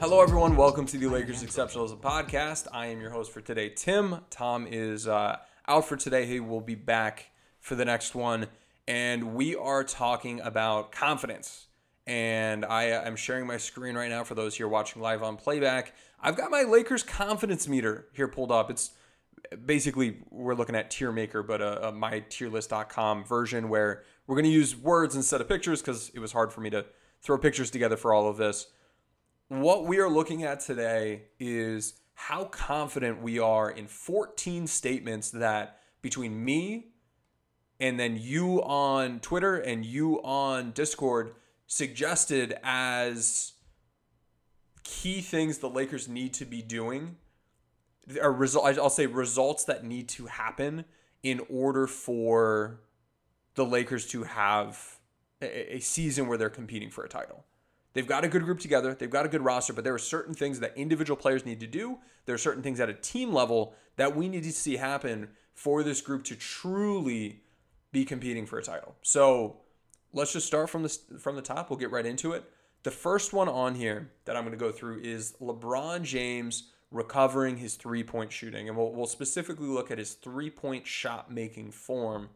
Hello, everyone. Welcome to the Lakers Exceptionals podcast. I am your host for today, Tim. Tom is uh, out for today. He will be back for the next one. And we are talking about confidence. And I uh, am sharing my screen right now for those here watching live on playback. I've got my Lakers confidence meter here pulled up. It's basically we're looking at tier maker but uh, uh, a, a mytierlist.com version where we're going to use words instead of pictures because it was hard for me to throw pictures together for all of this what we are looking at today is how confident we are in 14 statements that between me and then you on Twitter and you on Discord suggested as key things the Lakers need to be doing or result I'll say results that need to happen in order for the Lakers to have a, a season where they're competing for a title. They've got a good group together. They've got a good roster, but there are certain things that individual players need to do. There are certain things at a team level that we need to see happen for this group to truly be competing for a title. So let's just start from the from the top. We'll get right into it. The first one on here that I'm going to go through is LeBron James recovering his three point shooting, and we'll, we'll specifically look at his three point shot making form,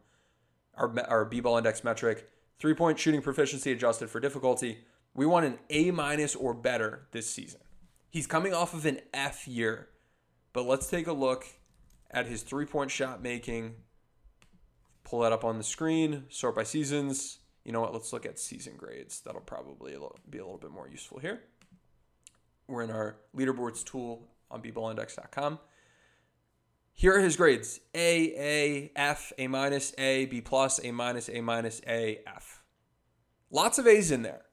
our our BBall Index metric, three point shooting proficiency adjusted for difficulty. We want an A minus or better this season. He's coming off of an F year, but let's take a look at his three point shot making. Pull that up on the screen, sort by seasons. You know what? Let's look at season grades. That'll probably be a little bit more useful here. We're in our leaderboards tool on bballindex.com. Here are his grades A, A, F, A minus, A, B plus, A minus, A minus, A, F. Lots of A's in there.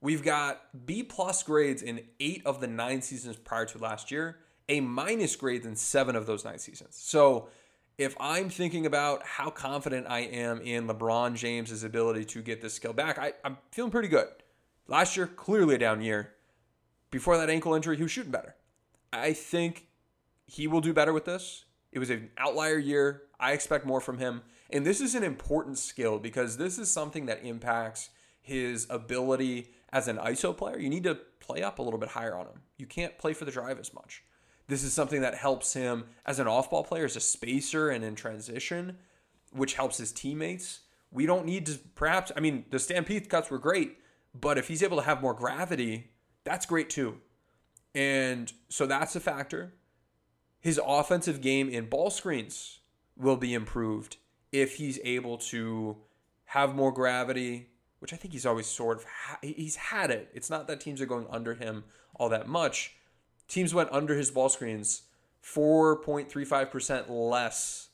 We've got B plus grades in eight of the nine seasons prior to last year, A minus grades in seven of those nine seasons. So if I'm thinking about how confident I am in LeBron James's ability to get this skill back, I, I'm feeling pretty good. Last year, clearly a down year. Before that ankle injury, he was shooting better. I think he will do better with this. It was an outlier year. I expect more from him. And this is an important skill because this is something that impacts his ability as an ISO player. You need to play up a little bit higher on him. You can't play for the drive as much. This is something that helps him as an off ball player, as a spacer and in transition, which helps his teammates. We don't need to, perhaps, I mean, the Stampede cuts were great, but if he's able to have more gravity, that's great too. And so that's a factor. His offensive game in ball screens will be improved if he's able to have more gravity, which I think he's always sort of ha- he's had it. It's not that teams are going under him all that much, teams went under his ball screens 4.35% less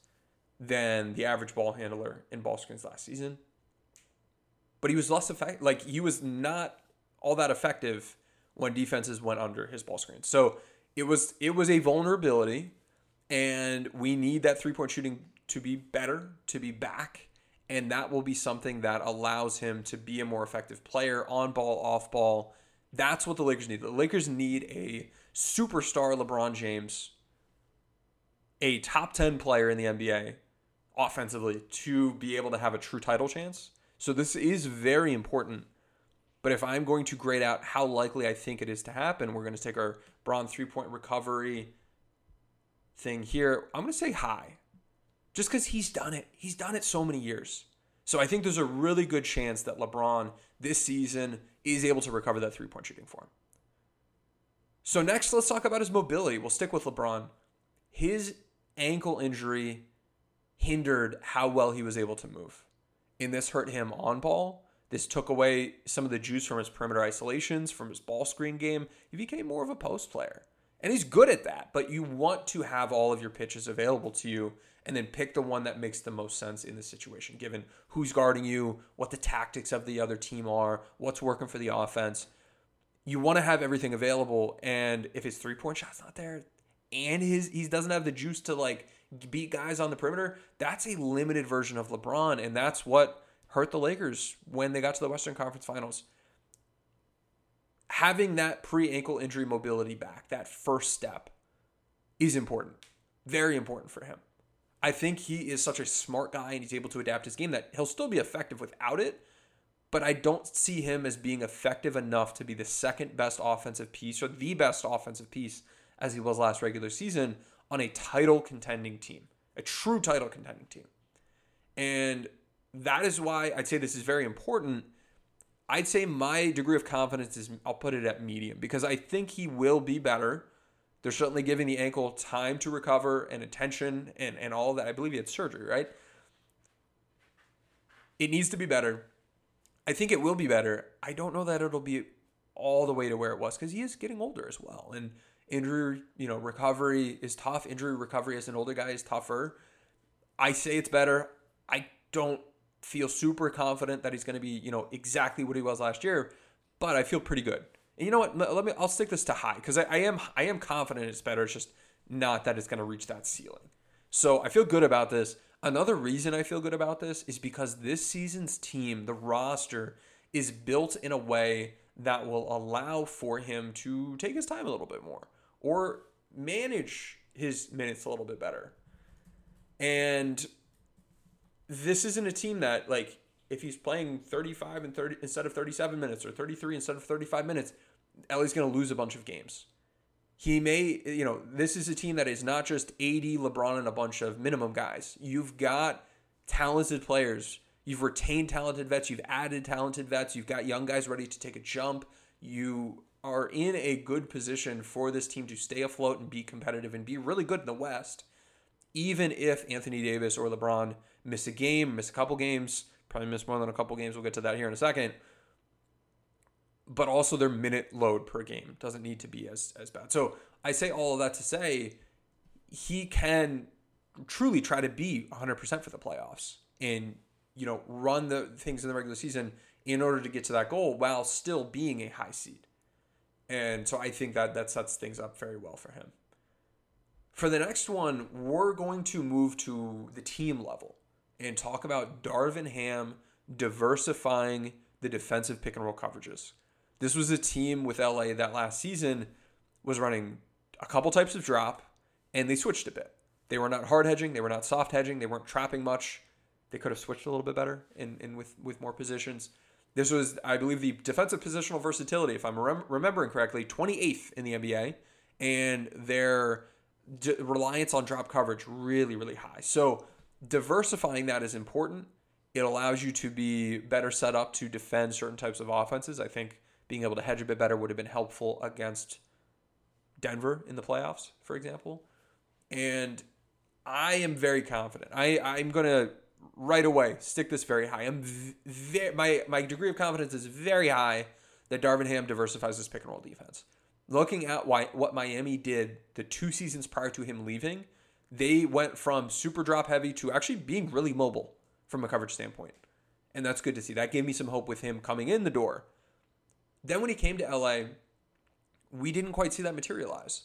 than the average ball handler in ball screens last season. But he was less effective. Like, he was not all that effective when defenses went under his ball screens. So it was it was a vulnerability, and we need that three point shooting to be better, to be back, and that will be something that allows him to be a more effective player on ball, off ball. That's what the Lakers need. The Lakers need a superstar LeBron James, a top 10 player in the NBA offensively to be able to have a true title chance. So this is very important. But if I'm going to grade out how likely I think it is to happen, we're going to take our Bron three point recovery thing here. I'm going to say high just because he's done it. He's done it so many years. So I think there's a really good chance that LeBron this season is able to recover that three point shooting form. So next, let's talk about his mobility. We'll stick with LeBron. His ankle injury hindered how well he was able to move. And this hurt him on ball. This took away some of the juice from his perimeter isolations, from his ball screen game. He became more of a post player. And he's good at that, but you want to have all of your pitches available to you and then pick the one that makes the most sense in the situation, given who's guarding you, what the tactics of the other team are, what's working for the offense you want to have everything available. And if his three point shot's not there, and his he doesn't have the juice to like beat guys on the perimeter, that's a limited version of LeBron, and that's what hurt the Lakers when they got to the Western Conference Finals. Having that pre ankle injury mobility back, that first step, is important. Very important for him. I think he is such a smart guy and he's able to adapt his game that he'll still be effective without it but I don't see him as being effective enough to be the second best offensive piece or the best offensive piece as he was last regular season on a title contending team, a true title contending team. And that is why I'd say this is very important. I'd say my degree of confidence is, I'll put it at medium because I think he will be better. They're certainly giving the ankle time to recover and attention and, and all that. I believe he had surgery, right? It needs to be better. I think it will be better. I don't know that it'll be all the way to where it was because he is getting older as well. And injury, you know, recovery is tough. Injury recovery as an older guy is tougher. I say it's better. I don't feel super confident that he's going to be, you know, exactly what he was last year, but I feel pretty good. And you know what? Let me. I'll stick this to high because I, I am. I am confident it's better. It's just not that it's going to reach that ceiling. So I feel good about this. Another reason I feel good about this is because this season's team, the roster, is built in a way that will allow for him to take his time a little bit more or manage his minutes a little bit better. And this isn't a team that like if he's playing 35 and 30 instead of 37 minutes or 33 instead of 35 minutes, LA's going to lose a bunch of games he may, you know, this is a team that is not just 80 LeBron, and a bunch of minimum guys. You've got talented players. You've retained talented vets. You've added talented vets. You've got young guys ready to take a jump. You are in a good position for this team to stay afloat and be competitive and be really good in the West, even if Anthony Davis or LeBron miss a game, miss a couple games, probably miss more than a couple games. We'll get to that here in a second but also their minute load per game doesn't need to be as as bad. So I say all of that to say he can truly try to be 100% for the playoffs and you know run the things in the regular season in order to get to that goal while still being a high seed. And so I think that that sets things up very well for him. For the next one, we're going to move to the team level and talk about Darvin Ham diversifying the defensive pick and roll coverages. This was a team with LA that last season was running a couple types of drop and they switched a bit. They were not hard hedging, they were not soft hedging, they weren't trapping much. They could have switched a little bit better and, with, with more positions. This was, I believe, the defensive positional versatility, if I'm rem- remembering correctly, 28th in the NBA, and their d- reliance on drop coverage really, really high. So diversifying that is important. It allows you to be better set up to defend certain types of offenses. I think being able to hedge a bit better would have been helpful against Denver in the playoffs, for example. And I am very confident. I, I'm going to right away stick this very high. I'm ve- my, my degree of confidence is very high that Darvin Ham diversifies his pick and roll defense. Looking at why, what Miami did the two seasons prior to him leaving, they went from super drop heavy to actually being really mobile from a coverage standpoint. And that's good to see. That gave me some hope with him coming in the door. Then when he came to LA, we didn't quite see that materialize.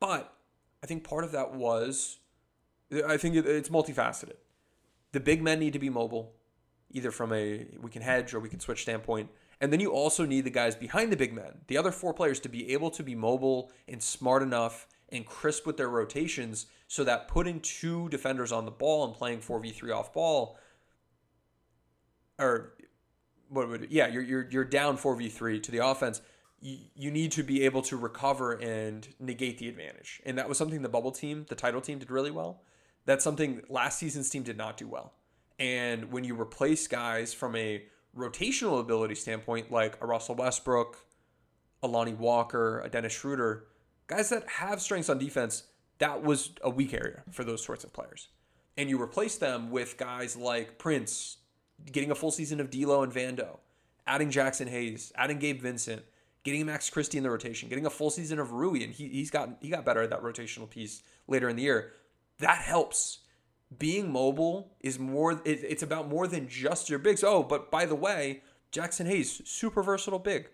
But I think part of that was, I think it's multifaceted. The big men need to be mobile, either from a we can hedge or we can switch standpoint. And then you also need the guys behind the big men, the other four players, to be able to be mobile and smart enough and crisp with their rotations so that putting two defenders on the ball and playing 4v3 off ball or what would yeah, you're you're you're down 4v3 to the offense. You, you need to be able to recover and negate the advantage. And that was something the bubble team, the title team did really well. That's something last season's team did not do well. And when you replace guys from a rotational ability standpoint, like a Russell Westbrook, a Lonnie Walker, a Dennis Schroeder, guys that have strengths on defense, that was a weak area for those sorts of players. And you replace them with guys like Prince, getting a full season of D'Lo and Vando, adding Jaxson Hayes, adding Gabe Vincent, getting Max Christie in the rotation, getting a full season of Rui, and he, he's got he got better at that rotational piece later in the year. That helps. Being mobile is more. It, it's about more than just your bigs. Oh, but by the way, Jaxson Hayes, super versatile big,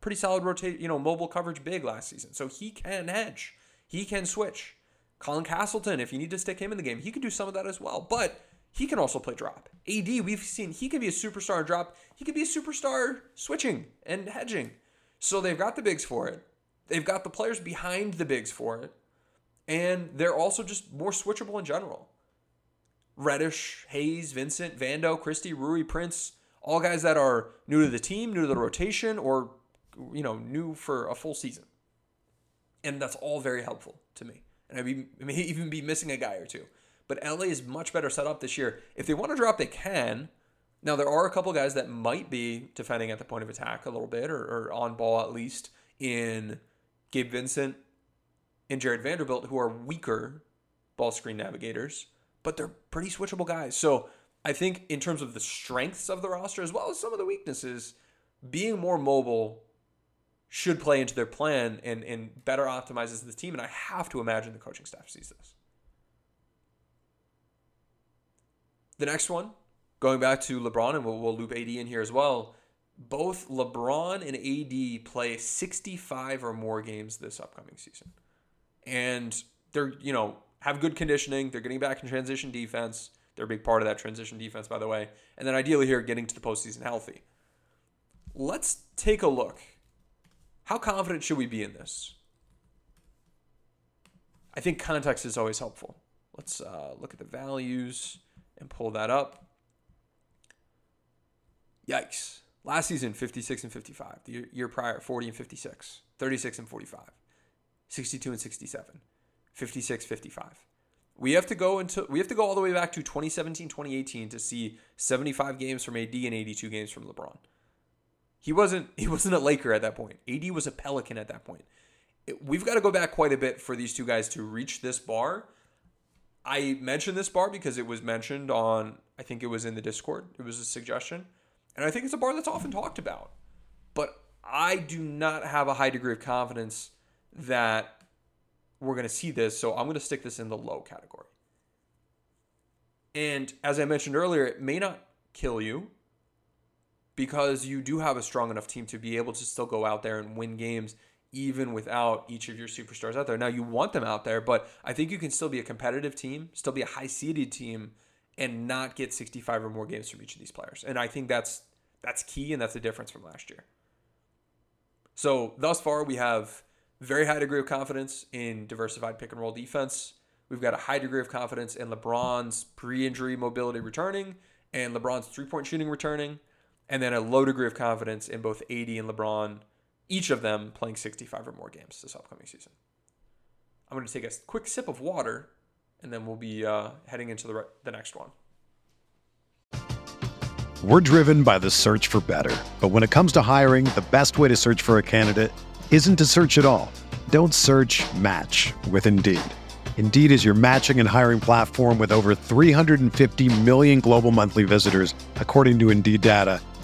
pretty solid rotate. You know, mobile coverage big last season, so he can hedge. He can switch. Colin Castleton, if you need to stick him in the game, he can do some of that as well. But he can also play drop. AD, we've seen he can be a superstar drop. He can be a superstar switching and hedging. So they've got the bigs for it. They've got the players behind the bigs for it. And they're also just more switchable in general. Reddish, Hayes, Vincent, Vando, Christie, Rui, Prince, all guys that are new to the team, new to the rotation, or you know, new for a full season. And that's all very helpful to me. And I, be, I may even be missing a guy or two. But LA is much better set up this year. If they want to drop, they can. Now there are a couple guys that might be defending at the point of attack a little bit, or, or on ball at least in Gabe Vincent and Jared Vanderbilt, who are weaker ball screen navigators, but they're pretty switchable guys. So I think in terms of the strengths of the roster as well as some of the weaknesses, being more mobile should play into their plan and, and better optimizes the team. And I have to imagine the coaching staff sees this. The next one, going back to LeBron, and we'll, we'll loop AD in here as well. Both LeBron and AD play 65 or more games this upcoming season. And they're, you know, have good conditioning. They're getting back in transition defense. They're a big part of that transition defense, by the way. And then ideally here, getting to the postseason healthy. Let's take a look. How confident should we be in this? I think context is always helpful. Let's uh, look at the values and pull that up. Yikes. Last season, 56 and 55. The year prior, 40 and 56. 36 and 45. 62 and 67. 56 55. We have to go into we have to go all the way back to 2017 2018 to see 75 games from AD and 82 games from LeBron. He wasn't he wasn't a Laker at that point. AD was a Pelican at that point. It, we've got to go back quite a bit for these two guys to reach this bar I mentioned this bar because it was mentioned on, I think it was in the Discord. It was a suggestion. And I think it's a bar that's often talked about. But I do not have a high degree of confidence that we're going to see this. So I'm going to stick this in the low category. And as I mentioned earlier, it may not kill you because you do have a strong enough team to be able to still go out there and win games even without each of your superstars out there. Now you want them out there, but I think you can still be a competitive team, still be a high seeded team, and not get 65 or more games from each of these players. And I think that's that's key and that's the difference from last year. So thus far we have very high degree of confidence in diversified pick and roll defense. We've got a high degree of confidence in LeBron's pre-injury mobility returning and LeBron's three-point shooting returning, and then a low degree of confidence in both AD and LeBron each of them playing 65 or more games this upcoming season. I'm going to take a quick sip of water, and then we'll be uh, heading into the, re- the next one. We're driven by the search for better. But when it comes to hiring, the best way to search for a candidate isn't to search at all. Don't search match with Indeed. Indeed is your matching and hiring platform with over 350 million global monthly visitors, according to Indeed data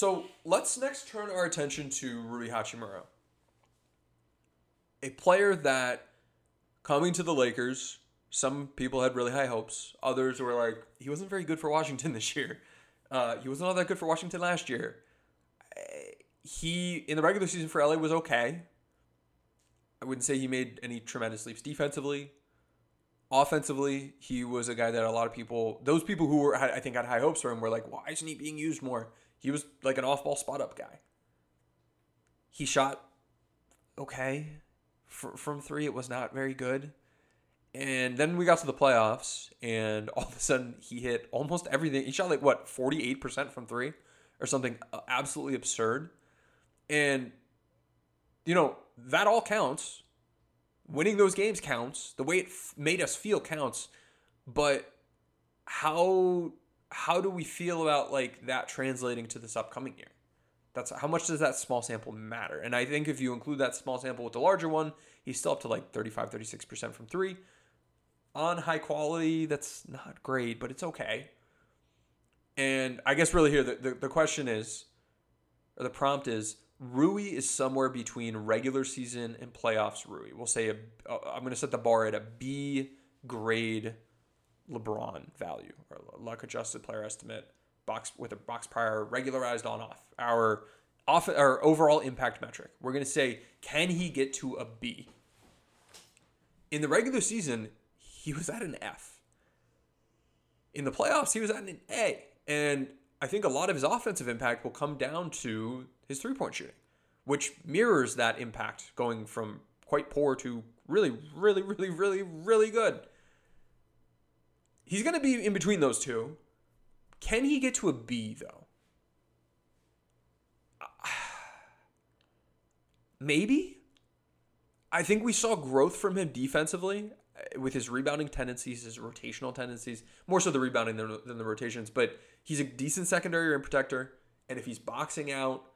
So let's next turn our attention to Rui Hachimura, a player that coming to the Lakers, some people had really high hopes. Others were like, he wasn't very good for Washington this year. Uh, he wasn't all that good for Washington last year. He in the regular season for LA was okay. I wouldn't say he made any tremendous leaps defensively. Offensively, he was a guy that a lot of people, those people who were, I think, had high hopes for him, were like, "Why isn't he being used more?" He was like an off ball spot up guy. He shot okay from three. It was not very good. And then we got to the playoffs, and all of a sudden he hit almost everything. He shot like what, 48% from three or something uh, absolutely absurd. And, you know, that all counts. Winning those games counts. The way it f- made us feel counts. But how how do we feel about like that translating to this upcoming year? That's how much does that small sample matter? And I think if you include that small sample with the larger one, he's still up to like 35, 36% from three. On high quality, that's not great, but it's okay. And I guess really here, the, the, the question is, or the prompt is, Rui is somewhere between regular season and playoffs Rui. We'll say, a, I'm going to set the bar at a B grade LeBron value or luck adjusted player estimate box with a box prior regularized on off our off our overall impact metric. We're going to say can he get to a B? In the regular season, he was at an F. In the playoffs, he was at an A. And I think a lot of his offensive impact will come down to his three point shooting, which mirrors that impact going from quite poor to really, really, really, really, really good. He's going to be in between those two. Can he get to a B, though? Maybe. I think we saw growth from him defensively uh, with his rebounding tendencies, his rotational tendencies, more so the rebounding than, than the rotations. But he's a decent secondary rim protector, and if he's boxing out,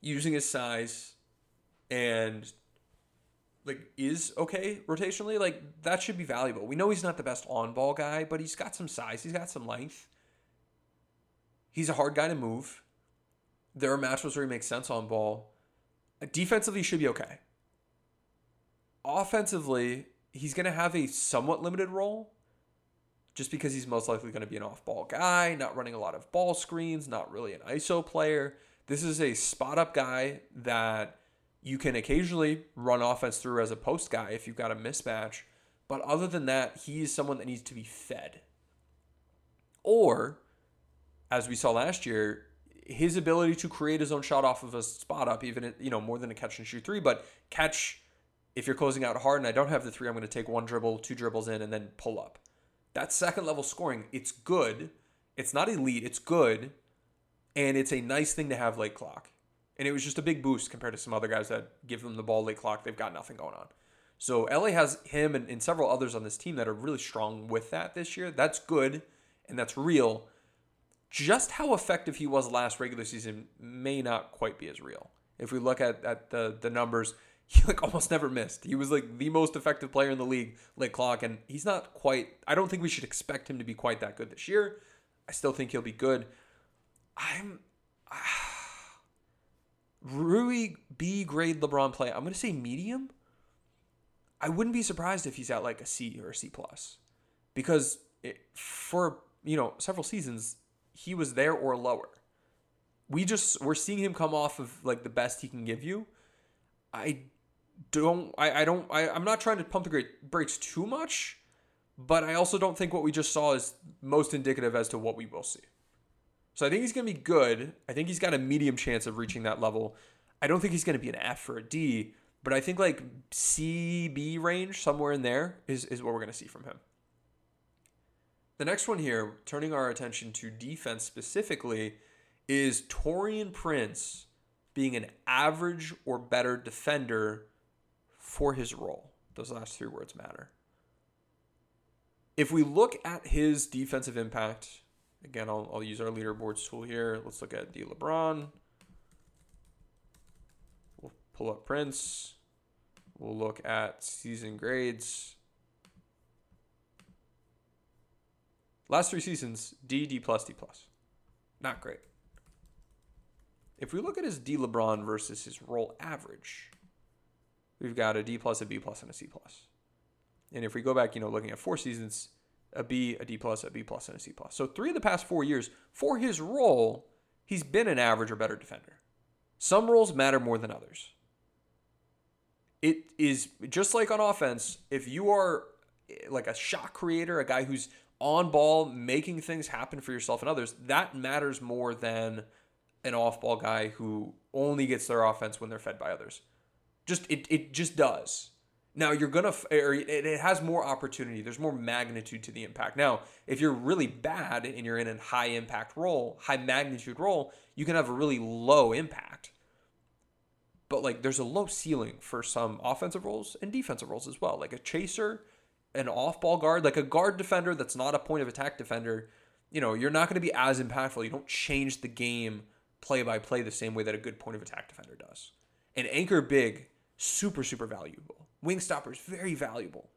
using his size, and like is okay rotationally, like that should be valuable. We know he's not the best on ball guy, but he's got some size, he's got some length. He's a hard guy to move. There are matchups where he makes sense on ball. Defensively, he should be okay. Offensively, he's going to have a somewhat limited role just because he's most likely going to be an off ball guy, not running a lot of ball screens, not really an ISO player. This is a spot up guy that you can occasionally run offense through as a post guy if you've got a mismatch. But other than that, he is someone that needs to be fed. Or, as we saw last year, his ability to create his own shot off of a spot up, even you know more than a catch and shoot three, but catch if you're closing out hard and I don't have the three, I'm going to take one dribble, two dribbles in, and then pull up. That second level scoring, it's good. It's not elite, it's good, and it's a nice thing to have late clock. And it was just a big boost compared to some other guys that give them the ball late clock. They've got nothing going on. So LA has him and, and several others on this team that are really strong with that this year. That's good and that's real. Just how effective he was last regular season may not quite be as real. If we look at, at the, the numbers, he like almost never missed. He was like the most effective player in the league late clock, and he's not quite. I don't think we should expect him to be quite that good this year. I still think he'll be good. I'm. Ah, Rui B grade LeBron play. I'm gonna say medium. I wouldn't be surprised if he's at like a C or a C plus, because it, for you know several seasons he was there or lower. We just we're seeing him come off of like the best he can give you. I don't I, I don't I, I'm not trying to pump the brakes too much, but I also don't think what we just saw is most indicative as to what we will see. So I think he's going to be good. I think he's got a medium chance of reaching that level. I don't think he's going to be an F or a D, but I think like C B range somewhere in there is is what we're going to see from him. The next one here, turning our attention to defense specifically, is Taurean Prince being an average or better defender for his role. Those last three words matter. If we look at his defensive impact, again, I'll, I'll use our leaderboards tool here. Let's look at D. LeBron. We'll pull up Prince. We'll look at season grades. Last three seasons, D, D plus, D plus. Not great. If we look at his D LeBron versus his role average, we've got a D plus, a B plus, and a C plus. And if we go back, you know, looking at four seasons, a B, a D plus, a B plus, and a C plus. So three of the past four years, for his role, he's been an average or better defender. Some roles matter more than others. It is just like on offense, if you are eh, like a shot creator, a guy who's on ball, making things happen for yourself and others, that matters more than an off ball guy who only gets their offense when they're fed by others. Just it, it just does. Now you're gonna or it has more opportunity. There's more magnitude to the impact. Now, if you're really bad and you're in a high impact role, high magnitude role, you can have a really low impact. But like there's a low ceiling for some offensive roles and defensive roles as well. Like a chaser, an off-ball guard, like a guard defender that's not a point of attack defender, you know, you're not going to be as impactful. You don't change the game play by play the same way that a good point of attack defender does. An anchor big, super, super valuable. Wing stoppers, very valuable.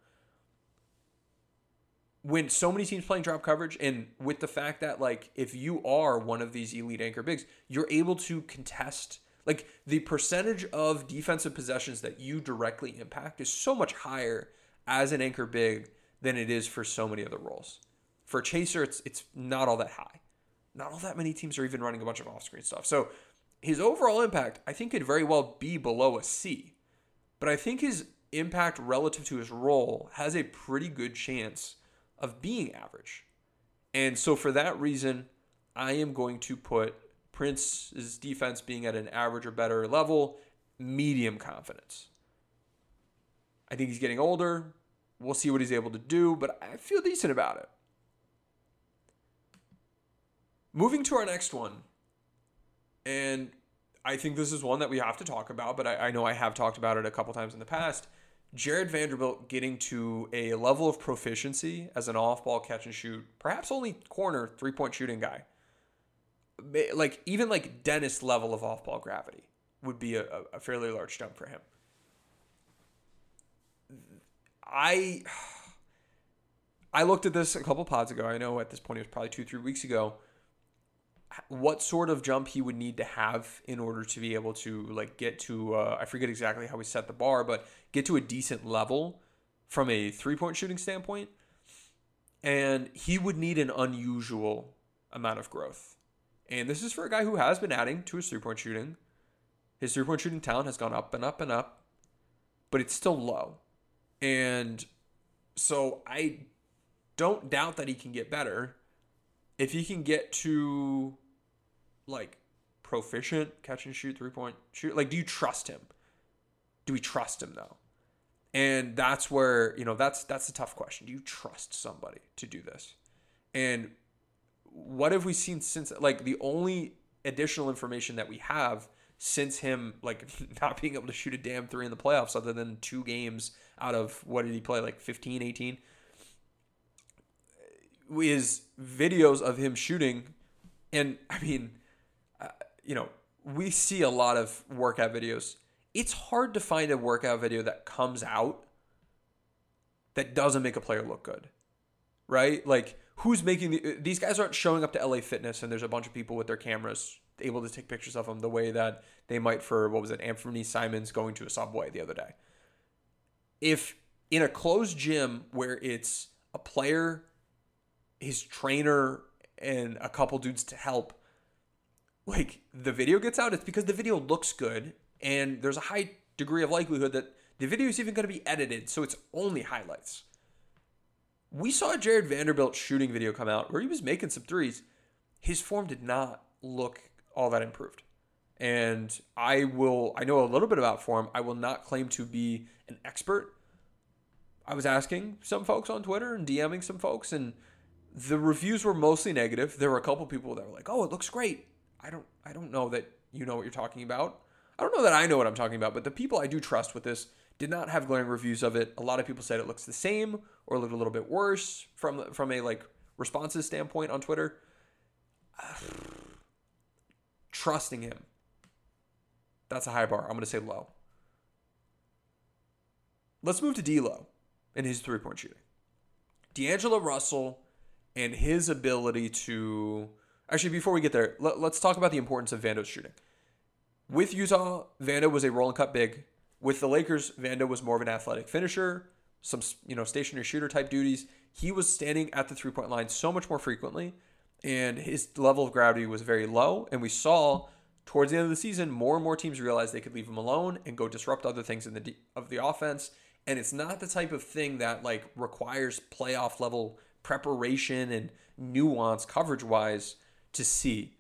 When so many teams playing drop coverage, and with the fact that, like, if you are one of these elite anchor bigs, you're able to contest, like, the percentage of defensive possessions that you directly impact is so much higher as an anchor big than it is for so many other roles. For chaser, it's it's not all that high not all that many teams are even running a bunch of off screen stuff. So his overall impact, I think, could very well be below a C. But I think his impact relative to his role has a pretty good chance of being average. And so for that reason, I am going to put Prince's defense being at an average or better level, medium confidence. I think he's getting older. We'll see what he's able to do, but I feel decent about it. Moving to our next one, and I think this is one that we have to talk about, but I, I know I have talked about it a couple times in the past. Jared Vanderbilt getting to a level of proficiency as an off ball catch and shoot, perhaps only corner three point shooting guy. Like even like Dennis level of off ball gravity would be a, a fairly large jump for him. I I looked at this a couple pods ago. I know at this point it was probably two, three weeks ago. What sort of jump he would need to have in order to be able to like get to uh, I forget exactly how we set the bar, but get to a decent level from a three point shooting standpoint. And he would need an unusual amount of growth. And this is for a guy who has been adding to his three point shooting. His three point shooting talent has gone up and up and up, but it's still low. And so I don't doubt that he can get better. If he can get to like proficient catch and shoot three point shoot, like do you trust him? Do we trust him though? And that's where, you know, that's that's a tough question. Do you trust somebody to do this? And what have we seen since like the only additional information that we have since him like not being able to shoot a damn three in the playoffs other than two games out of what did he play like 15 18 is videos of him shooting. And i mean uh, you know we see a lot of workout videos. It's hard to find a workout video that comes out that doesn't make a player look good right? Like who's making the, these guys aren't showing up to la fitness and there's a bunch of people with their cameras able to take pictures of them the way that they might for what was it Anfernee Simons going to a subway the other day. If in a closed gym where it's a player, his trainer, and a couple dudes to help, like the video gets out, it's because the video looks good and there's a high degree of likelihood that the video is even going to be edited, so it's only highlights. We saw Jared Vanderbilt shooting video come out where he was making some threes. His form did not look all that improved. And I will, I know a little bit about form. I will not claim to be an expert. I was asking some folks on Twitter and DMing some folks, and the reviews were mostly negative. There were a couple people that were like, "Oh, it looks great." I don't, I don't know that you know what you're talking about. I don't know that I know what I'm talking about, but the people I do trust with this did not have glowing reviews of it. A lot of people said it looks the same or looked a little bit worse from from a like responses standpoint on Twitter. Trusting him. That's a high bar. I'm going to say low. Let's move to D'Lo and his three point shooting. D'Angelo Russell and his ability to actually before we get there, let, us talk about the importance of Vando's shooting. With Utah, Vando was a roll and cut big. With the Lakers, Vando was more of an athletic finisher, some you know stationary shooter type duties. He was standing at the three point line so much more frequently, and his level of gravity was very low. And we saw towards the end of the season, more and more teams realized they could leave him alone and go disrupt other things in the of the offense and it's not the type of thing that like requires playoff level preparation and nuance coverage wise to see.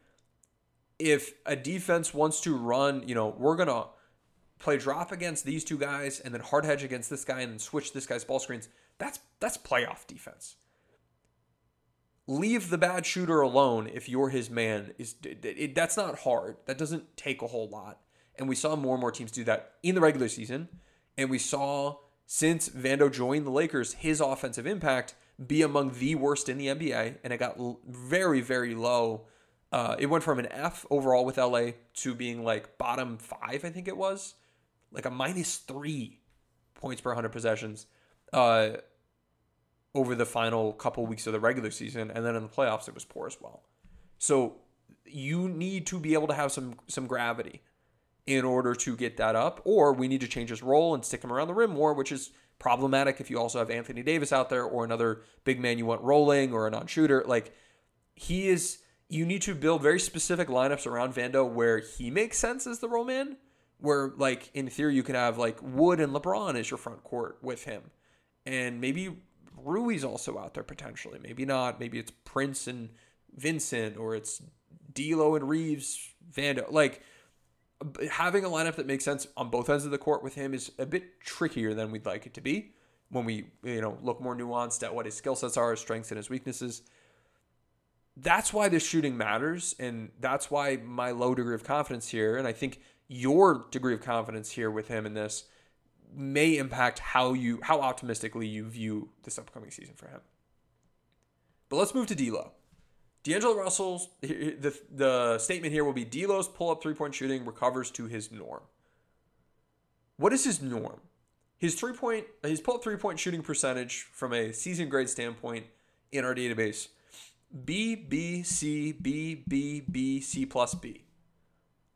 If a defense wants to run you know we're gonna play drop against these two guys and then hard hedge against this guy and then switch this guy's ball screens that's that's playoff defense. Leave the bad shooter alone if you're his man is it, it, that's not hard. That doesn't take a whole lot. And we saw more and more teams do that in the regular season. And we saw since Vando joined the Lakers, his offensive impact be among the worst in the NBA, and it got very, very low. Uh, it went from an F overall with LA to being like bottom five, I think it was, like a minus three points per 100 possessions uh, over the final couple weeks of the regular season, and then in the playoffs it was poor as well. So you need to be able to have some some gravity in order to get that up, or we need to change his role and stick him around the rim more, which is problematic if you also have Anthony Davis out there or another big man you want rolling or a non shooter. Like, he is, you need to build very specific lineups around Vando where he makes sense as the role man, where, like, in theory, you can have, like, Wood and LeBron as your front court with him. And maybe Rui's also out there potentially. Maybe not. Maybe it's Prince and Vincent, or it's D'Lo and Reaves, Vando. Like, having a lineup that makes sense on both ends of the court with him is a bit trickier than we'd like it to be when we you know look more nuanced at what his skill sets are, his strengths and his weaknesses. that's why the shooting matters. And that's why my low degree of confidence here, and I think your degree of confidence here with him in this may impact how you how optimistically you view this upcoming season for him. But let's move to D'Lo. D'Angelo Russell's the the statement here will be D'Lo's pull up three point shooting recovers to his norm. What is his norm? His three point his pull up three point shooting percentage from a season grade standpoint in our database B B C B B B C plus B.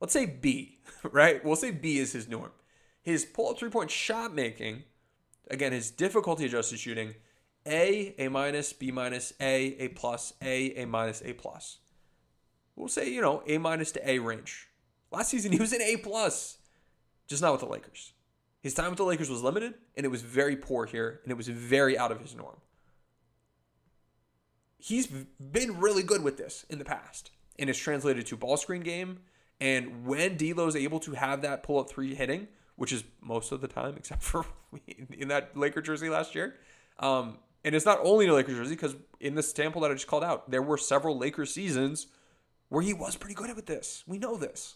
Let's say B, right? We'll say B is his norm. His pull up three point shot making, again, his difficulty adjusted shooting, A, A minus, B minus, A, A plus, A, A minus, A plus. We'll say, you know, A minus to A range. Last season, he was an A plus, just not with the Lakers. His time with the Lakers was limited, and it was very poor here, and it was very out of his norm. He's been really good with this in the past, and it's translated to ball screen game. And when D'Lo's able to have that pull up three hitting, which is most of the time, except for in that Laker jersey last year. Um, and it's not only a Lakers jersey because in the sample that I just called out, there were several Lakers seasons where he was pretty good at this. We know this.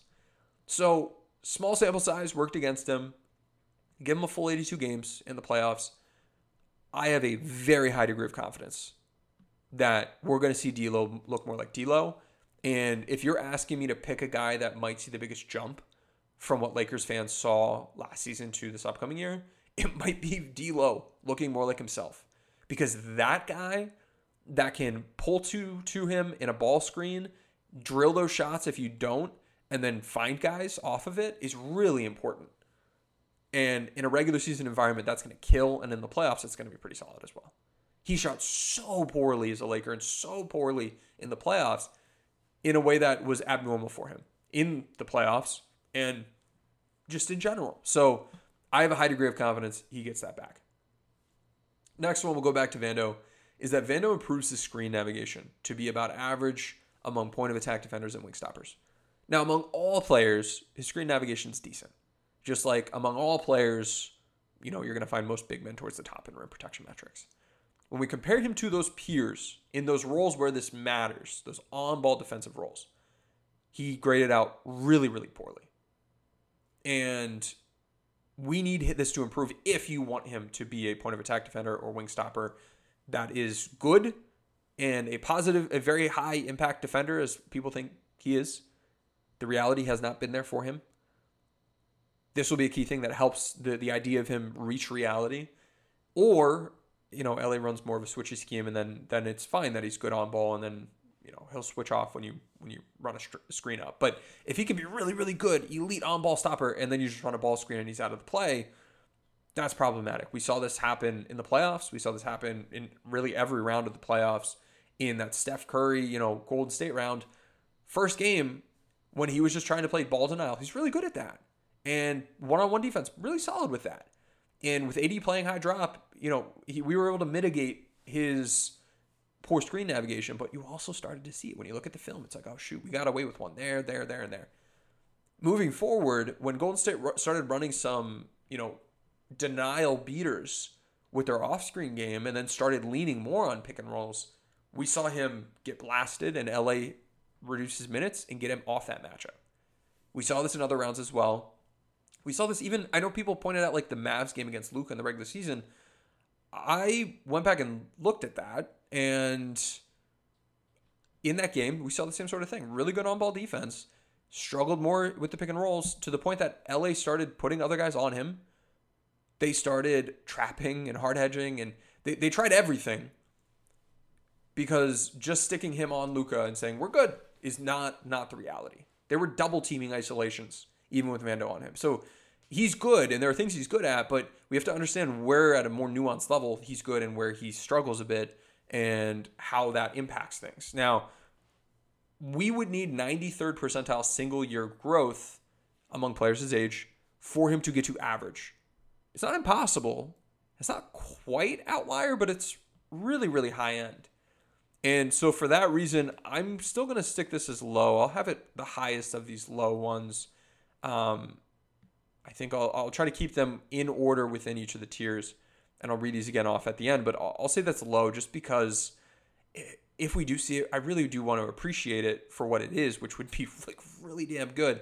So small sample size worked against him. Give him a full 82 games in the playoffs. I have a very high degree of confidence that we're going to see D'Lo look more like D'Lo. And if you're asking me to pick a guy that might see the biggest jump from what Lakers fans saw last season to this upcoming year, it might be D'Lo looking more like himself because that guy that can pull to to him in a ball screen, drill those shots if you don't, and then find guys off of it is really important. And in a regular season environment, that's going to kill, and in the playoffs, it's going to be pretty solid as well. He shot so poorly as a Laker and so poorly in the playoffs in a way that was abnormal for him in the playoffs and just in general. So I have a high degree of confidence he gets that back. Next one, we'll go back to Vando, is that Vando improves his screen navigation to be about average among point of attack defenders and wing stoppers. Now, among all players, his screen navigation is decent. Just like among all players, you know, you're going to find most big men towards the top in rim protection metrics. When we compare him to those peers in those roles where this matters, those on ball defensive roles, he graded out really, really poorly. And we need this to improve if you want him to be a point of attack defender or wing stopper that is good and a positive, a very high impact defender, as people think he is. The reality has not been there for him. This will be a key thing that helps the, the idea of him reach reality. Or, you know, LA runs more of a switchy scheme and then then it's fine that he's good on ball and then you know he'll switch off when you when you run a screen up. But if he can be really really good, elite on ball stopper, and then you just run a ball screen and he's out of the play, that's problematic. We saw this happen in the playoffs. We saw this happen in really every round of the playoffs. In that Steph Curry, you know, Golden State round, first game when he was just trying to play ball denial, he's really good at that. And one-on-one defense, really solid with that. And with AD playing high drop, you know, he, we were able to mitigate his poor screen navigation, but you also started to see it when you look at the film. It's like, oh shoot, we got away with one there, there, there, and there. Moving forward, when Golden State started running some, you know, denial beaters with their off-screen game, and then started leaning more on pick and rolls, we saw him get blasted, and LA reduce his minutes and get him off that matchup. We saw this in other rounds as well. We saw this even. I know people pointed out like the Mavs game against Luka in the regular season. I went back and looked at that and in that game, we saw the same sort of thing. Really good on ball defense. Struggled more with the pick and rolls to the point that LA started putting other guys on him. They started trapping and hard hedging and they, they tried everything because just sticking him on Luka and saying we're good is not not the reality. They were double teaming isolations even with Vando on him. So he's good and there are things he's good at, but we have to understand where at a more nuanced level he's good and where he struggles a bit and how that impacts things. Now, we would need 93rd percentile single year growth among players his age for him to get to average. It's not impossible. It's not quite outlier, but it's really, really high end. And so for that reason, I'm still going to stick this as low. I'll have it the highest of these low ones. Um, I think I'll, I'll try to keep them in order within each of the tiers and I'll read these again off at the end, but I'll, I'll say that's low just because if we do see it, I really do want to appreciate it for what it is, which would be like really damn good.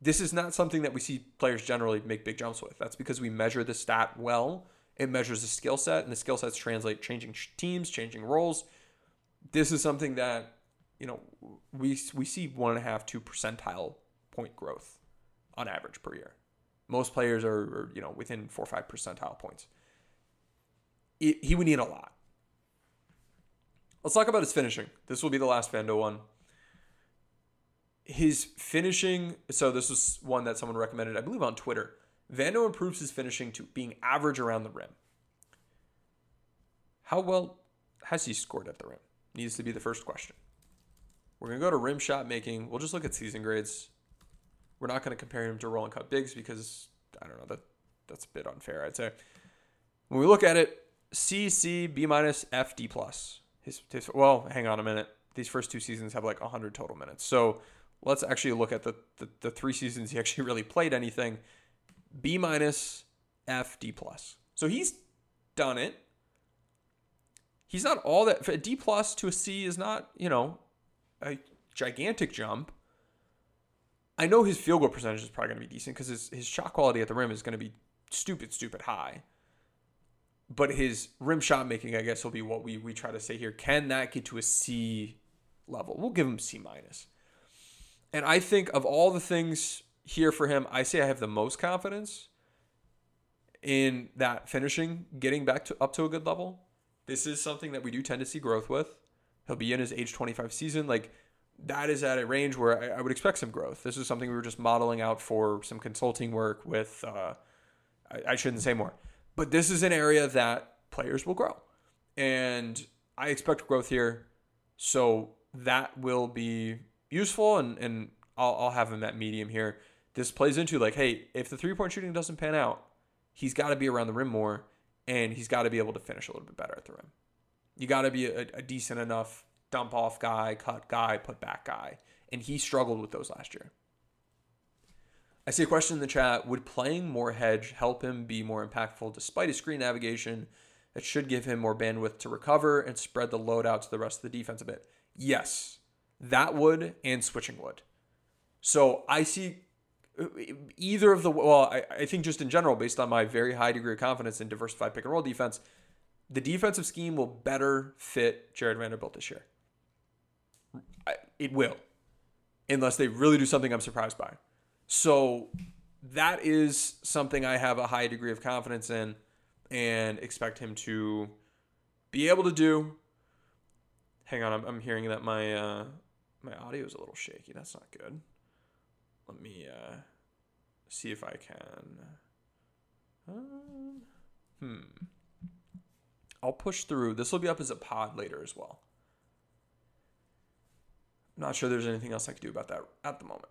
This is not something that we see players generally make big jumps with. That's because we measure the stat well. It measures the skill set, and the skill sets translate changing teams, changing roles. This is something that you know we we see one and a half, two percentile point growth on average per year. Most players are, are you know within four or five percentile points. It, he would need a lot. Let's talk about his finishing. This will be the last Vando one. His finishing, so this was one that someone recommended, I believe on Twitter. Vando improves his finishing to being average around the rim. How well has he scored at the rim? Needs to be the first question. We're going to go to rim shot making. We'll just look at season grades. We're not going to compare him to Roll and Cut Bigs because I don't know that that's a bit unfair. I'd say when we look at it, C C B minus F D plus. His, his well, hang on a minute. These first two seasons have like 100 total minutes. So let's actually look at the, the, the three seasons he actually really played anything. B minus F D plus. So he's done it. He's not all that. A D plus to a C is not you know a gigantic jump. I know his field goal percentage is probably going to be decent because his, his shot quality at the rim is going to be stupid, stupid high. But his rim shot making, I guess, will be what we, we try to say here. Can that get to a C level? We'll give him C minus. And I think of all the things here for him, I say I have the most confidence in that finishing, getting back to up to a good level. This is something that we do tend to see growth with. He'll be in his age 25 season. Like that is at a range where I, I, would expect some growth. This is something we were just modeling out for some consulting work with. Uh, I, I shouldn't say more, but this is an area that players will grow, and I expect growth here. So that will be useful, and and I'll, I'll have him at medium here. This plays into like, hey, if the three point shooting doesn't pan out, he's got to be around the rim more, and he's got to be able to finish a little bit better at the rim. You got to be a, a decent enough dump off guy, cut guy, put back guy. And he struggled with those last year. I see a question in the chat Would playing more hedge help him be more impactful despite his screen navigation? It should give him more bandwidth to recover and spread the load out to the rest of the defense a bit. Yes, that would, and switching would. So I see uh, either of the, well, I, I think just in general, based on my very high degree of confidence in diversified pick and roll defense, the defensive scheme will better fit Jared Vanderbilt this year it will, unless they really do something I'm surprised by. So that is something I have a high degree of confidence in and expect him to be able to do. Hang on, I'm, I'm hearing that my uh, my audio is a little shaky. That's not good. Let me uh, see if I can. Um, hmm. I'll push through. This will be up as a pod later as well. Not sure there's anything else I could do about that at the moment.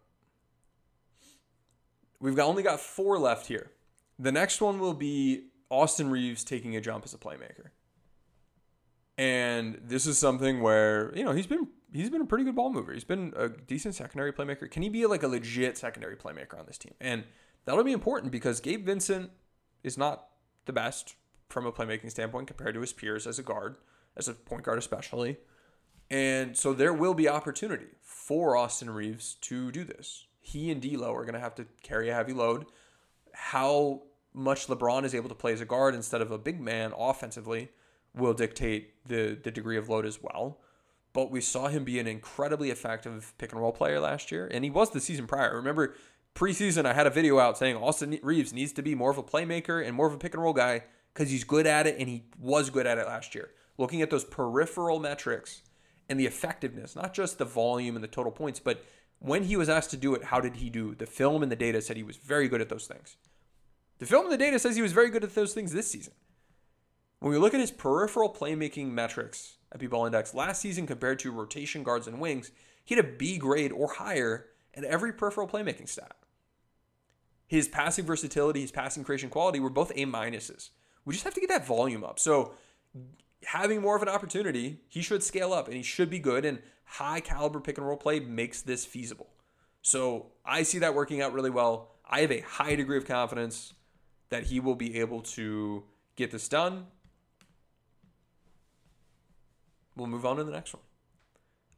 We've got, only got four left here. The next one will be Austin Reaves taking a jump as a playmaker. And this is something where, you know, he's been he's been a pretty good ball mover. He's been a decent secondary playmaker. Can he be like a legit secondary playmaker on this team? And that'll be important because Gabe Vincent is not the best from a playmaking standpoint compared to his peers as a guard, as a point guard especially. And so there will be opportunity for Austin Reaves to do this. He and D'Lo are going to have to carry a heavy load. How much LeBron is able to play as a guard instead of a big man offensively will dictate the the degree of load as well. But we saw him be an incredibly effective pick and roll player last year, and he was the season prior. Remember, preseason I had a video out saying Austin Reaves needs to be more of a playmaker and more of a pick and roll guy because he's good at it, and he was good at it last year. Looking at those peripheral metrics and the effectiveness, not just the volume and the total points, but when he was asked to do it, how did he do? The film and the data said he was very good at those things. The film and the data says he was very good at those things this season. When we look at his peripheral playmaking metrics at BBall Index last season compared to rotation guards and wings, he had a B grade or higher in every peripheral playmaking stat. His passing versatility, his passing creation quality were both A minuses. We just have to get that volume up. So having more of an opportunity, he should scale up and he should be good. And high caliber pick and roll play makes this feasible. So I see that working out really well. I have a high degree of confidence that he will be able to get this done. We'll move on to the next one.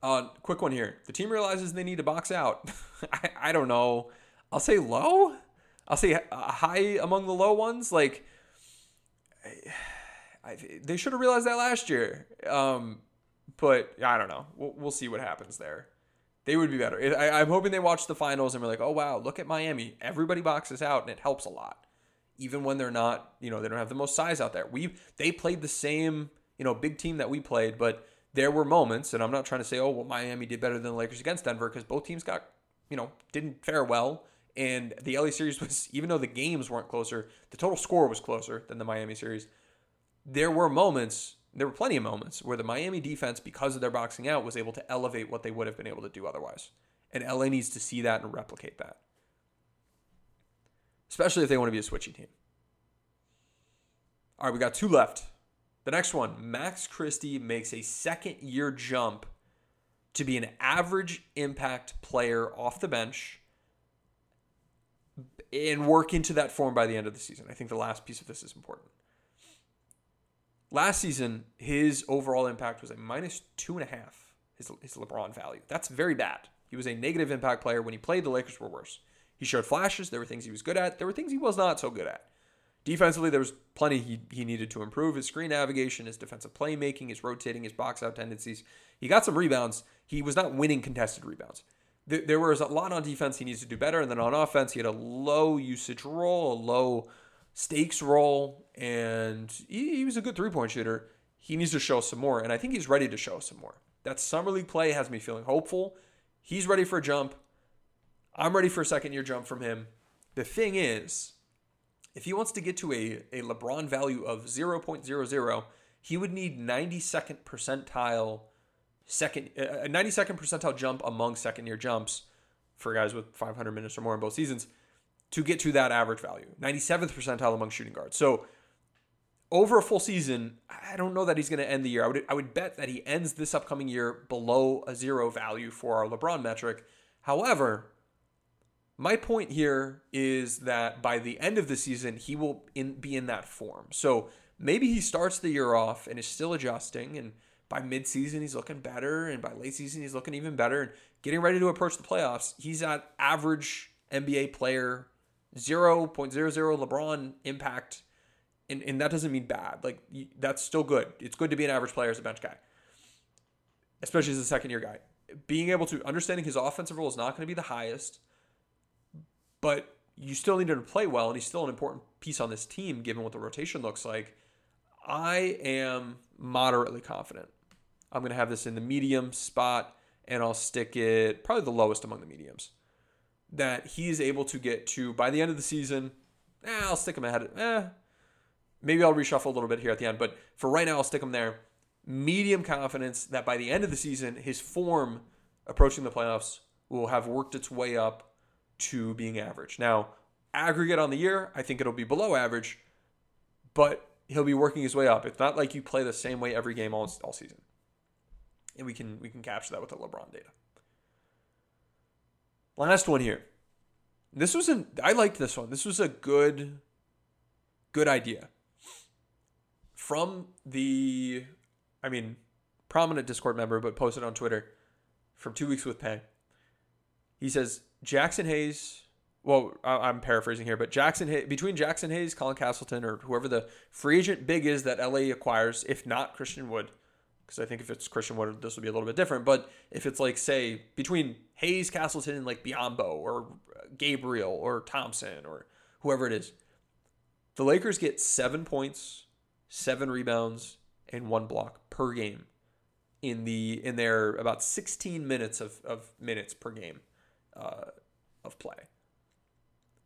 Uh, quick one here. The team realizes they need to box out. I, I don't know. I'll say low. I'll say high among the low ones. Like, I, they should have realized that last year. Um, but I don't know. We'll, we'll see what happens there. They would be better. I, I'm hoping they watch the finals and we're like, oh wow, look at Miami. Everybody boxes out and it helps a lot, even when they're not. You know, they don't have the most size out there. We they played the same you know big team that we played, but there were moments, and I'm not trying to say, oh well, Miami did better than the Lakers against Denver because both teams got you know didn't fare well. And the LA series was, even though the games weren't closer, the total score was closer than the Miami series. There were moments there were plenty of moments where the Miami defense, because of their boxing out, was able to elevate what they would have been able to do otherwise. And LA needs to see that and replicate that. Especially if they want to be a switching team. All right, we got two left. The next one Max Christie makes a second year jump to be an average impact player off the bench and work into that form by the end of the season. I think the last piece of this is important. Last season, his overall impact was a minus two and a half, his, his LeBron value. That's very bad. He was a negative impact player. When he played, the Lakers were worse. He showed flashes. There were things he was good at. There were things he was not so good at. Defensively, there was plenty he, he needed to improve. His screen navigation, his defensive playmaking, his rotating, his box out tendencies. He got some rebounds. He was not winning contested rebounds. There, there was a lot on defense he needs to do better. And then on offense, he had a low usage role, a low stakes role, and he, he was a good three point shooter. He needs to show some more, and I think he's ready to show some more. That summer league play has me feeling hopeful. He's ready for a jump. I'm ready for a second year jump from him. The thing is, if he wants to get to a, a LeBron value of 0.00, he would need 92nd percentile second uh, uh, a 92nd percentile jump among second year jumps for guys with 500 minutes or more in both seasons to get to that average value. 97th percentile among shooting guards. So over a full season, I don't know that he's going to end the year. I would I would bet that he ends this upcoming year below a zero value for our LeBron metric. However, my point here is that by the end of the season, he will in, be in that form. So maybe he starts the year off and is still adjusting, and by midseason he's looking better, and by late season he's looking even better, and getting ready to approach the playoffs. He's at average NBA player 0.00 LeBron impact. And, and that doesn't mean bad. Like, that's still good. It's good to be an average player as a bench guy, especially as a second year guy. Being able to understanding his offensive role is not going to be the highest, but you still need him to play well, and he's still an important piece on this team given what the rotation looks like. I am moderately confident. I'm going to have this in the medium spot, and I'll stick it probably the lowest among the mediums that he is able to get to by the end of the season. Eh, I'll stick him ahead. Eh, maybe I'll reshuffle a little bit here at the end, but for right now, I'll stick him there. Medium confidence that by the end of the season, his form approaching the playoffs will have worked its way up to being average. Now, aggregate on the year, I think it'll be below average, but he'll be working his way up. It's not like you play the same way every game all, all season. And we can we can capture that with the LeBron data. Last one here. This was an I liked this one. This was a good good idea. From the I mean, prominent Discord member, but posted on Twitter from two weeks with Pay. He says Jaxson Hayes. Well, I'm paraphrasing here, but Jaxson Hayes, between Jaxson Hayes, Colin Castleton, or whoever the free agent big is that LA acquires, if not Christian Wood, because I think if it's Christian Wood, this would be a little bit different. But if it's like, say, between Hayes, Castleton, and like Biyombo or Gabriel or Thompson or whoever it is, the Lakers get seven points, seven rebounds, and one block per game in the in their about 16 minutes of, of minutes per game uh, of play.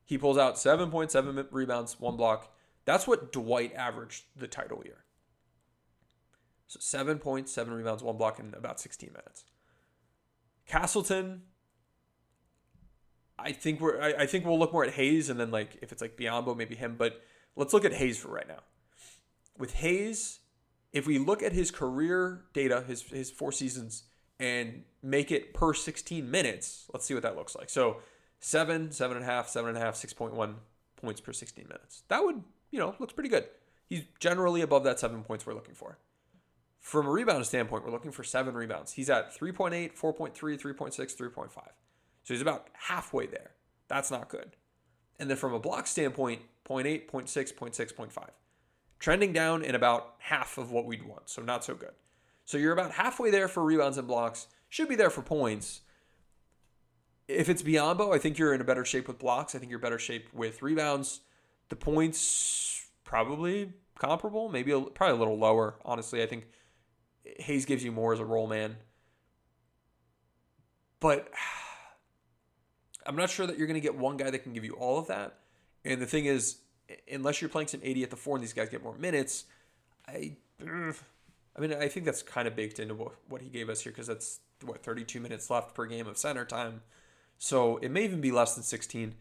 He pulls out 7.7 rebounds, one block. That's what Dwight averaged the title year. So seven points, seven rebounds, one block in about 16 minutes. Castleton, I think we're I, I think we'll look more at Hayes and then like if it's like Biyombo, maybe him, but let's look at Hayes for right now. With Hayes, if we look at his career data, his his four seasons, and make it per 16 minutes, let's see what that looks like. So seven, seven and a half, seven and a half, 6.1 points per 16 minutes. That would, you know, looks pretty good. He's generally above that seven points we're looking for. From a rebound standpoint, we're looking for seven rebounds. He's at 3.8, 4.3, 3.6, 3.5. So he's about halfway there. That's not good. And then from a block standpoint, 0.8, 0.6, 0.6, 0.5. Trending down in about half of what we'd want. So not so good. So you're about halfway there for rebounds and blocks. Should be there for points. If it's Biyombo, I think you're in a better shape with blocks. I think you're better shape with rebounds. The points probably comparable, maybe a, probably a little lower. Honestly, I think Hayes gives you more as a role man. But I'm not sure that you're going to get one guy that can give you all of that. And the thing is, unless you're playing some AD at the four and these guys get more minutes, I, I mean, I think that's kind of baked into what, what he gave us here because that's what 32 minutes left per game of center time. So it may even be less than 16.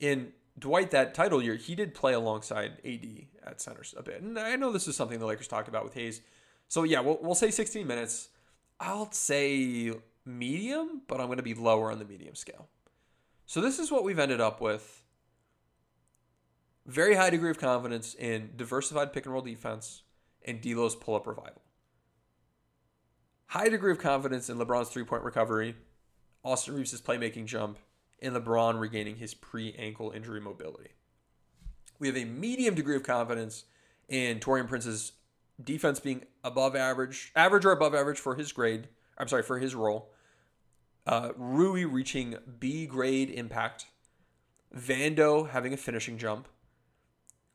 In Dwight, that title year, he did play alongside AD at centers a bit. And I know this is something the Lakers talked about with Hayes. So yeah, we'll, we'll say 16 minutes. I'll say medium, but I'm going to be lower on the medium scale. So this is what we've ended up with. Very high degree of confidence in diversified pick and roll defense and D'Lo's pull up revival. High degree of confidence in LeBron's three point recovery, Austin Reaves' playmaking jump, and LeBron regaining his pre ankle injury mobility. We have a medium degree of confidence in Taurean Prince's defense being above average, average or above average for his grade. I'm sorry, for his role. Uh, Rui reaching B grade impact. Vando having a finishing jump.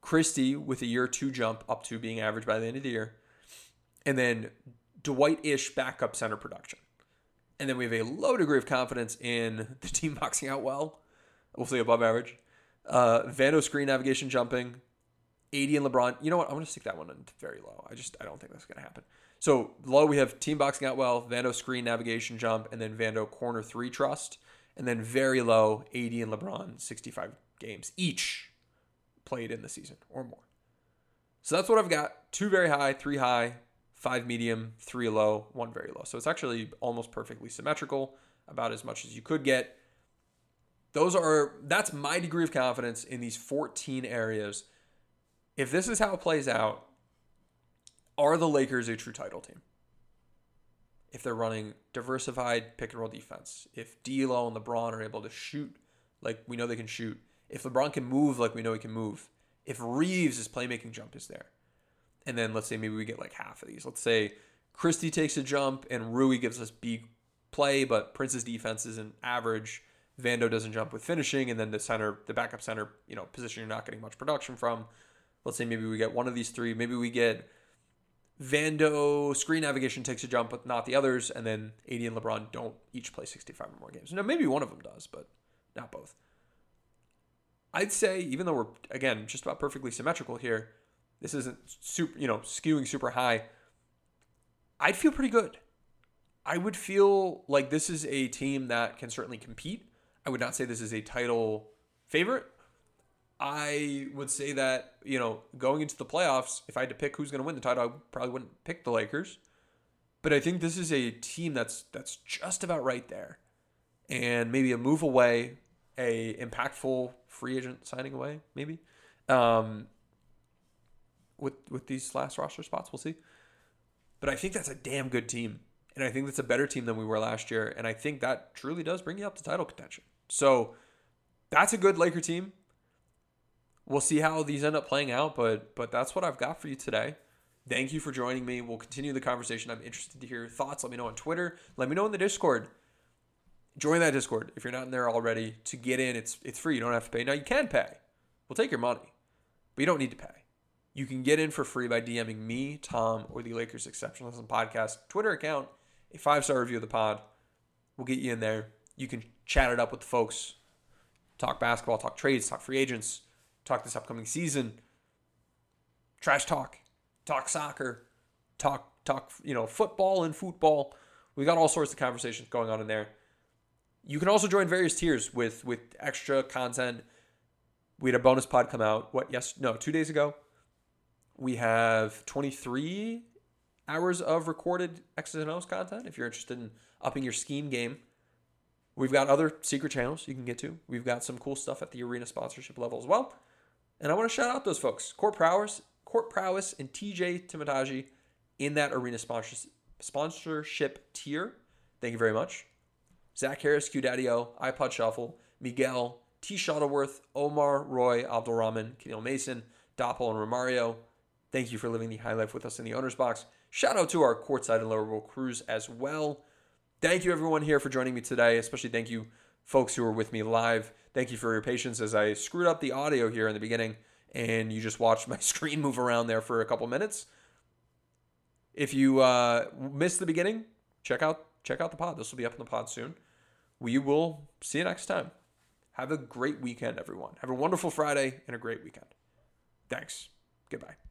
Christie with a year two jump up to being average by the end of the year. And then Dwight ish backup center production. And then we have a low degree of confidence in the team boxing out well. We'll say above average. Uh, Vando screen navigation jumping. AD and LeBron. You know what? I'm going to stick that one in very low. I just I don't think that's going to happen. So low we have team boxing out well, Vando screen navigation jump, and then Vando corner three trust, and then very low AD and LeBron 65 games each played in the season or more. So that's what I've got. Two very high, three high, five medium, three low, one very low. So it's actually almost perfectly symmetrical, about as much as you could get. Those are that's my degree of confidence in these 14 areas. If this is how it plays out, are the Lakers a true title team? If they're running diversified pick and roll defense, if D'Lo and LeBron are able to shoot like we know they can shoot, if LeBron can move like we know he can move, if Reaves' playmaking jump is there, and then let's say maybe we get like half of these. Let's say Christie takes a jump and Rui gives us big play, but Prince's defense isn't average. Vando doesn't jump with finishing, and then the center, the backup center, you know, position you're not getting much production from. Let's say maybe we get one of these three. Maybe we get Vando screen navigation takes a jump, but not the others, and then AD and LeBron don't each play 65 or more games. Now, maybe one of them does, but not both. I'd say, even though we're again just about perfectly symmetrical here, this isn't super, you know, skewing super high. I'd feel pretty good. I would feel like this is a team that can certainly compete. I would not say this is a title favorite. I would say that, you know, going into the playoffs, if I had to pick who's going to win the title, I probably wouldn't pick the Lakers. But I think this is a team that's that's just about right there. And maybe a move away, a impactful free agent signing away, maybe. Um, with with these last roster spots, we'll see. But I think that's a damn good team. And I think that's a better team than we were last year. And I think that truly does bring you up to title contention. So that's a good Laker team we'll see how these end up playing out, but but that's what I've got for you today. Thank you for joining me. We'll continue the conversation. I'm interested to hear your thoughts. Let me know on Twitter. Let me know in the Discord. Join that Discord if you're not in there already. To get in, it's it's free. You don't have to pay. Now you can pay. We'll take your money, but you don't need to pay. You can get in for free by DMing me, Tom, or the Lakers Exceptionalism Podcast Twitter account. A five star review of the pod. We'll get you in there. You can chat it up with the folks. Talk basketball, talk trades, talk free agents talk this upcoming season, trash talk, talk soccer, talk talk you know football and football. We got all sorts of conversations going on in there. You can also join various tiers with with extra content. We had a bonus pod come out. What? Yes, no, two days ago. We have 23 hours of recorded X's and O's content. If you're interested in upping your scheme game, we've got other secret channels you can get to. We've got some cool stuff at the arena sponsorship level as well. And I want to shout out those folks Court Prowess, Court Prowess and TJ Timotagi, in that arena sponsorship tier. Thank you very much. Zach Harris, Q Daddy O, iPod Shuffle, Miguel, T. Shuttleworth, Omar, Roy, Abdulrahman, Keneal Mason, Doppel, and Romario. Thank you for living the high life with us in the owner's box. Shout out to our courtside and lower bowl crews as well. Thank you, everyone, here for joining me today. Especially thank you, folks who were with me live. Thank you for your patience as I screwed up the audio here in the beginning and you just watched my screen move around there for a couple minutes. If you uh, missed the beginning, check out check out the pod. This will be up in the pod soon. We will see you next time. Have a great weekend, everyone. Have a wonderful Friday and a great weekend. Thanks. Goodbye.